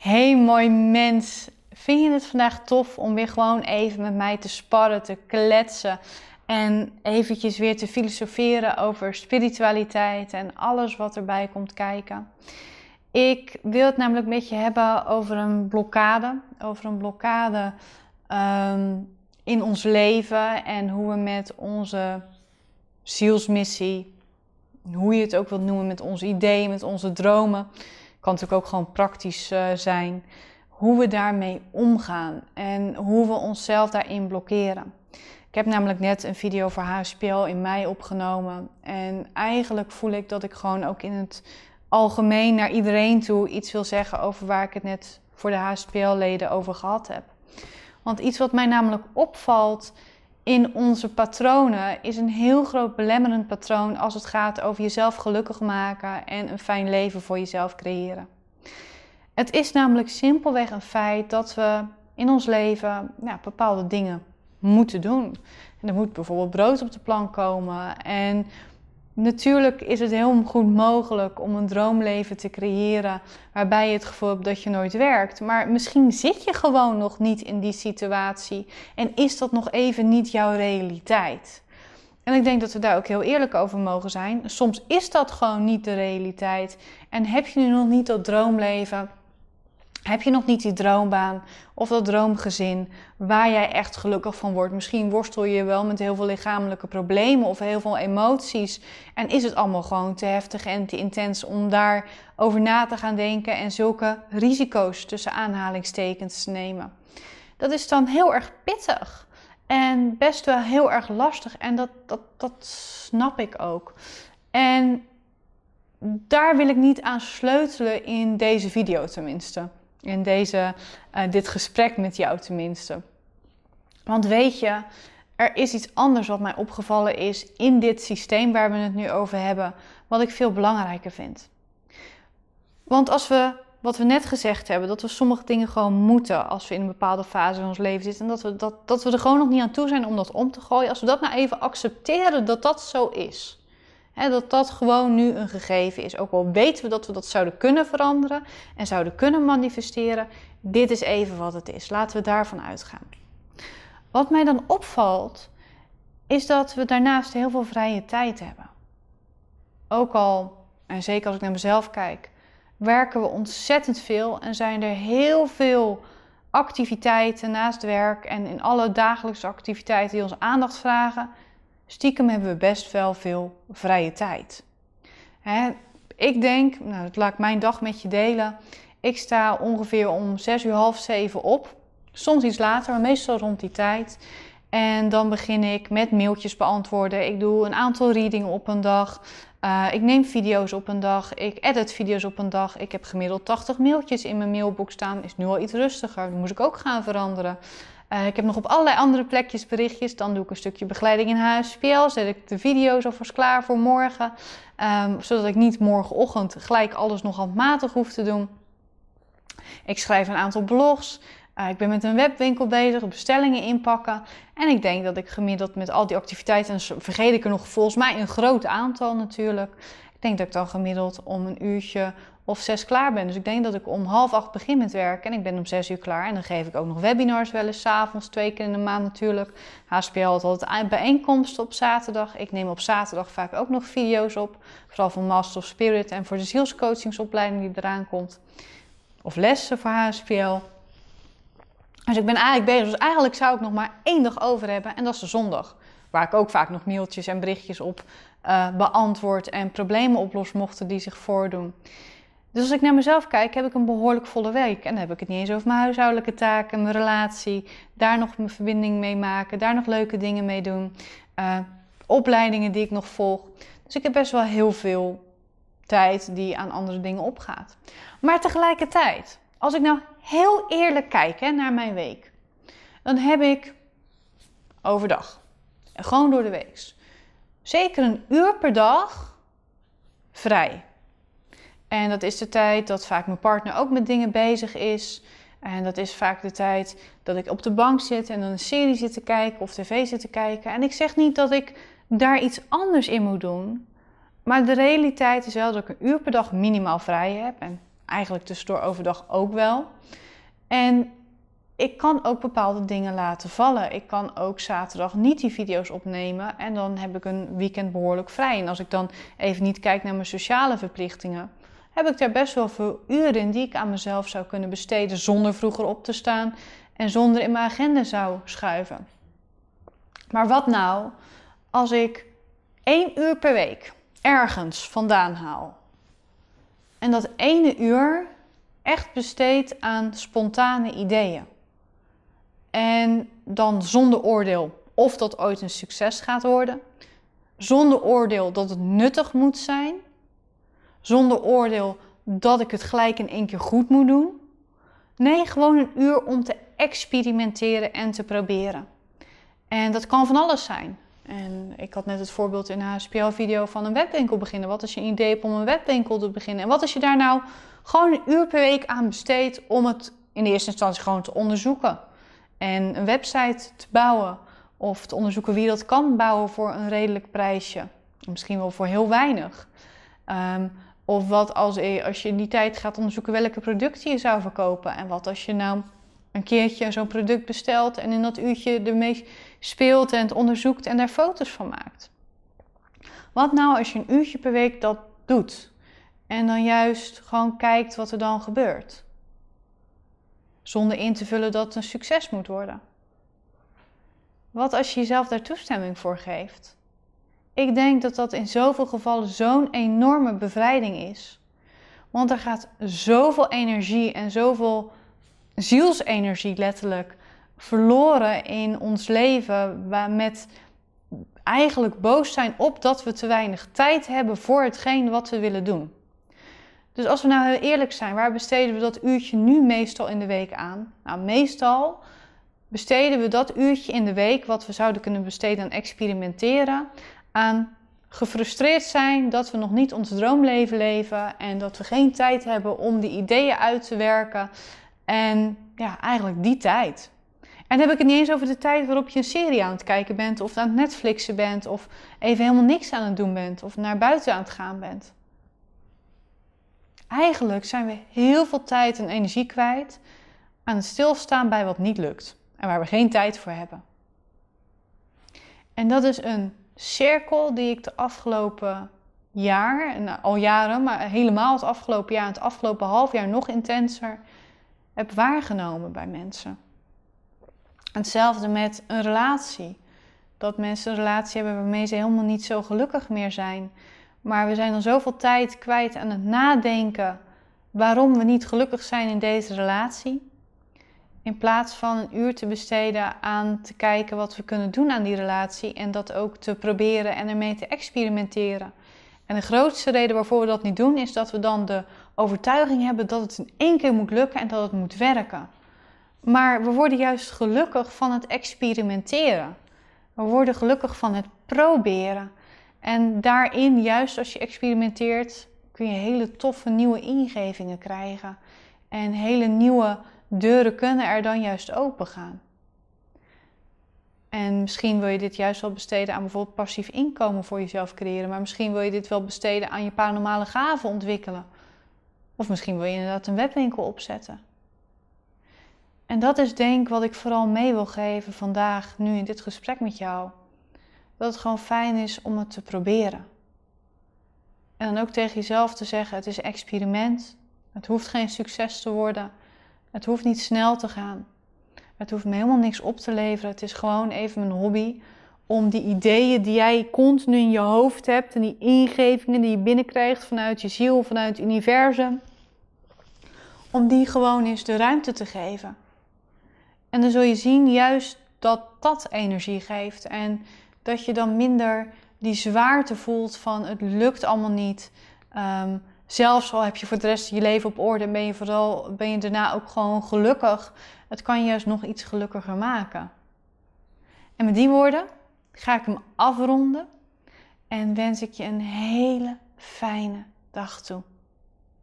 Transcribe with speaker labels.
Speaker 1: Hey mooi mens, vind je het vandaag tof om weer gewoon even met mij te sparren, te kletsen en eventjes weer te filosoferen over spiritualiteit en alles wat erbij komt kijken? Ik wil het namelijk met je hebben over een blokkade, over een blokkade ehm, in ons leven en hoe we met onze zielsmissie, hoe je het ook wilt noemen, met onze ideeën, met onze dromen kan natuurlijk ook gewoon praktisch uh, zijn. Hoe we daarmee omgaan en hoe we onszelf daarin blokkeren. Ik heb namelijk net een video voor HSPL in mei opgenomen. En eigenlijk voel ik dat ik gewoon ook in het algemeen naar iedereen toe iets wil zeggen over waar ik het net voor de HSPL-leden over gehad heb. Want iets wat mij namelijk opvalt in onze patronen is een heel groot belemmerend patroon als het gaat over jezelf gelukkig maken en een fijn leven voor jezelf creëren. Het is namelijk simpelweg een feit dat we in ons leven ja, bepaalde dingen moeten doen. En er moet bijvoorbeeld brood op de plank komen en Natuurlijk is het heel goed mogelijk om een droomleven te creëren waarbij je het gevoel hebt dat je nooit werkt. Maar misschien zit je gewoon nog niet in die situatie en is dat nog even niet jouw realiteit. En ik denk dat we daar ook heel eerlijk over mogen zijn. Soms is dat gewoon niet de realiteit en heb je nu nog niet dat droomleven heb je nog niet die droombaan of dat droomgezin waar jij echt gelukkig van wordt? Misschien worstel je wel met heel veel lichamelijke problemen of heel veel emoties. En is het allemaal gewoon te heftig en te intens om daarover na te gaan denken en zulke risico's tussen aanhalingstekens te nemen? Dat is dan heel erg pittig en best wel heel erg lastig. En dat, dat, dat snap ik ook. En daar wil ik niet aan sleutelen in deze video tenminste in deze, uh, dit gesprek met jou tenminste. Want weet je, er is iets anders wat mij opgevallen is in dit systeem waar we het nu over hebben, wat ik veel belangrijker vind. Want als we, wat we net gezegd hebben, dat we sommige dingen gewoon moeten als we in een bepaalde fase in ons leven zitten, en dat we, dat, dat we er gewoon nog niet aan toe zijn om dat om te gooien, als we dat nou even accepteren dat dat zo is dat dat gewoon nu een gegeven is. Ook al weten we dat we dat zouden kunnen veranderen en zouden kunnen manifesteren. Dit is even wat het is. Laten we daarvan uitgaan. Wat mij dan opvalt, is dat we daarnaast heel veel vrije tijd hebben. Ook al, en zeker als ik naar mezelf kijk, werken we ontzettend veel en zijn er heel veel activiteiten naast werk en in alle dagelijkse activiteiten die ons aandacht vragen stiekem hebben we best wel veel vrije tijd. Hè, ik denk, nou, dat laat ik mijn dag met je delen. Ik sta ongeveer om 6 uur half 7 op. Soms iets later, maar meestal rond die tijd. En dan begin ik met mailtjes beantwoorden. Ik doe een aantal readingen op een dag. Uh, ik neem video's op een dag. Ik edit video's op een dag. Ik heb gemiddeld 80 mailtjes in mijn mailbox staan. Is nu al iets rustiger. Dat moest ik ook gaan veranderen. Uh, ik heb nog op allerlei andere plekjes berichtjes. Dan doe ik een stukje begeleiding in HSPL. Zet ik de video's alvast klaar voor morgen. Um, zodat ik niet morgenochtend gelijk alles nog handmatig hoef te doen. Ik schrijf een aantal blogs. Uh, ik ben met een webwinkel bezig, bestellingen inpakken. En ik denk dat ik gemiddeld met al die activiteiten, en vergeet ik er nog volgens mij een groot aantal natuurlijk. Ik denk dat ik dan gemiddeld om een uurtje of zes klaar ben. Dus ik denk dat ik om half acht begin met werken en ik ben om zes uur klaar. En dan geef ik ook nog webinars wel eens, avonds, twee keer in de maand natuurlijk. HSPL had altijd bijeenkomsten op zaterdag. Ik neem op zaterdag vaak ook nog video's op. Vooral voor Master of Spirit en voor de zielscoachingsopleiding die eraan komt. Of lessen voor HSPL. Dus ik ben eigenlijk bezig. Dus eigenlijk zou ik nog maar één dag over hebben en dat is de zondag. Waar ik ook vaak nog mailtjes en berichtjes op uh, beantwoord en problemen oplos mochten die zich voordoen. Dus als ik naar mezelf kijk, heb ik een behoorlijk volle week. En dan heb ik het niet eens over mijn huishoudelijke taken, mijn relatie, daar nog mijn verbinding mee maken, daar nog leuke dingen mee doen, uh, opleidingen die ik nog volg. Dus ik heb best wel heel veel tijd die aan andere dingen opgaat. Maar tegelijkertijd, als ik nou heel eerlijk kijk hè, naar mijn week, dan heb ik overdag, gewoon door de week, zeker een uur per dag vrij. En dat is de tijd dat vaak mijn partner ook met dingen bezig is. En dat is vaak de tijd dat ik op de bank zit en dan een serie zit te kijken of tv zit te kijken. En ik zeg niet dat ik daar iets anders in moet doen. Maar de realiteit is wel dat ik een uur per dag minimaal vrij heb. En eigenlijk tussendoor overdag ook wel. En ik kan ook bepaalde dingen laten vallen. Ik kan ook zaterdag niet die video's opnemen en dan heb ik een weekend behoorlijk vrij. En als ik dan even niet kijk naar mijn sociale verplichtingen, heb ik daar best wel veel uren in die ik aan mezelf zou kunnen besteden zonder vroeger op te staan en zonder in mijn agenda zou schuiven. Maar wat nou als ik één uur per week ergens vandaan haal en dat ene uur echt besteed aan spontane ideeën? En dan zonder oordeel of dat ooit een succes gaat worden. Zonder oordeel dat het nuttig moet zijn. Zonder oordeel dat ik het gelijk in één keer goed moet doen. Nee, gewoon een uur om te experimenteren en te proberen. En dat kan van alles zijn. En ik had net het voorbeeld in een HSPL-video van een webwinkel beginnen. Wat als je een idee hebt om een webwinkel te beginnen? En wat als je daar nou gewoon een uur per week aan besteedt om het in de eerste instantie gewoon te onderzoeken? En een website te bouwen of te onderzoeken wie dat kan bouwen voor een redelijk prijsje. Misschien wel voor heel weinig. Ehm, of wat als, als je in die tijd gaat onderzoeken welke producten je zou verkopen. En wat als je nou een keertje zo'n product bestelt en in dat uurtje ermee speelt en het onderzoekt en daar foto's van maakt. Wat nou als je een uurtje per week dat doet en dan juist gewoon kijkt wat er dan gebeurt? Zonder in te vullen dat het een succes moet worden? Wat als je jezelf daar toestemming voor geeft? Ik denk dat dat in zoveel gevallen zo'n enorme bevrijding is. Want er gaat zoveel energie en zoveel zielsenergie letterlijk verloren in ons leven. Met eigenlijk boos zijn op dat we te weinig tijd hebben voor hetgeen wat we willen doen. Dus als we nou heel eerlijk zijn, waar besteden we dat uurtje nu meestal in de week aan? Nou, meestal besteden we dat uurtje in de week, wat we zouden kunnen besteden aan experimenteren, aan gefrustreerd zijn dat we nog niet ons droomleven leven en dat we geen tijd hebben om die ideeën uit te werken. En ja, eigenlijk die tijd. En dan heb ik het niet eens over de tijd waarop je een serie aan het kijken bent, of aan het Netflixen bent, of even helemaal niks aan het doen bent, of naar buiten aan het gaan bent. Eigenlijk zijn we heel veel tijd en energie kwijt aan het stilstaan bij wat niet lukt en waar we geen tijd voor hebben. En dat is een cirkel die ik de afgelopen jaar, en al jaren, maar helemaal het afgelopen jaar het afgelopen half jaar nog intenser heb waargenomen bij mensen. Hetzelfde met een relatie. Dat mensen een relatie hebben waarmee ze helemaal niet zo gelukkig meer zijn. Maar we zijn dan zoveel tijd kwijt aan het nadenken waarom we niet gelukkig zijn in deze relatie. In plaats van een uur te besteden aan te kijken wat we kunnen doen aan die relatie en dat ook te proberen en ermee te experimenteren. En de grootste reden waarvoor we dat niet doen is dat we dan de overtuiging hebben dat het in één keer moet lukken en dat het moet werken. Maar we worden juist gelukkig van het experimenteren. We worden gelukkig van het proberen. En daarin, juist als je experimenteert, kun je hele toffe nieuwe ingevingen krijgen. En hele nieuwe deuren kunnen er dan juist open gaan. En misschien wil je dit juist wel besteden aan bijvoorbeeld passief inkomen voor jezelf creëren. Maar misschien wil je dit wel besteden aan je paranormale gaven ontwikkelen. Of misschien wil je inderdaad een webwinkel opzetten. En dat is denk ik wat ik vooral mee wil geven vandaag, nu in dit gesprek met jou dat het gewoon fijn is om het te proberen. En dan ook tegen jezelf te zeggen: het is een experiment. Het hoeft geen succes te worden. Het hoeft niet snel te gaan. Het hoeft me helemaal niks op te leveren. Het is gewoon even mijn hobby. Om die ideeën die jij continu in je hoofd hebt en die ingevingen die je binnenkrijgt vanuit je ziel, vanuit het universum, om die gewoon eens de ruimte te geven. En dan zul je zien juist dat dat energie geeft. En dat je dan minder die zwaarte voelt van het lukt allemaal niet. Um, zelfs al heb je voor de rest je leven op orde en ben je, vooral, ben je daarna ook gewoon gelukkig. Het kan je juist nog iets gelukkiger maken. En met die woorden ga ik hem afronden en wens ik je een hele fijne dag toe.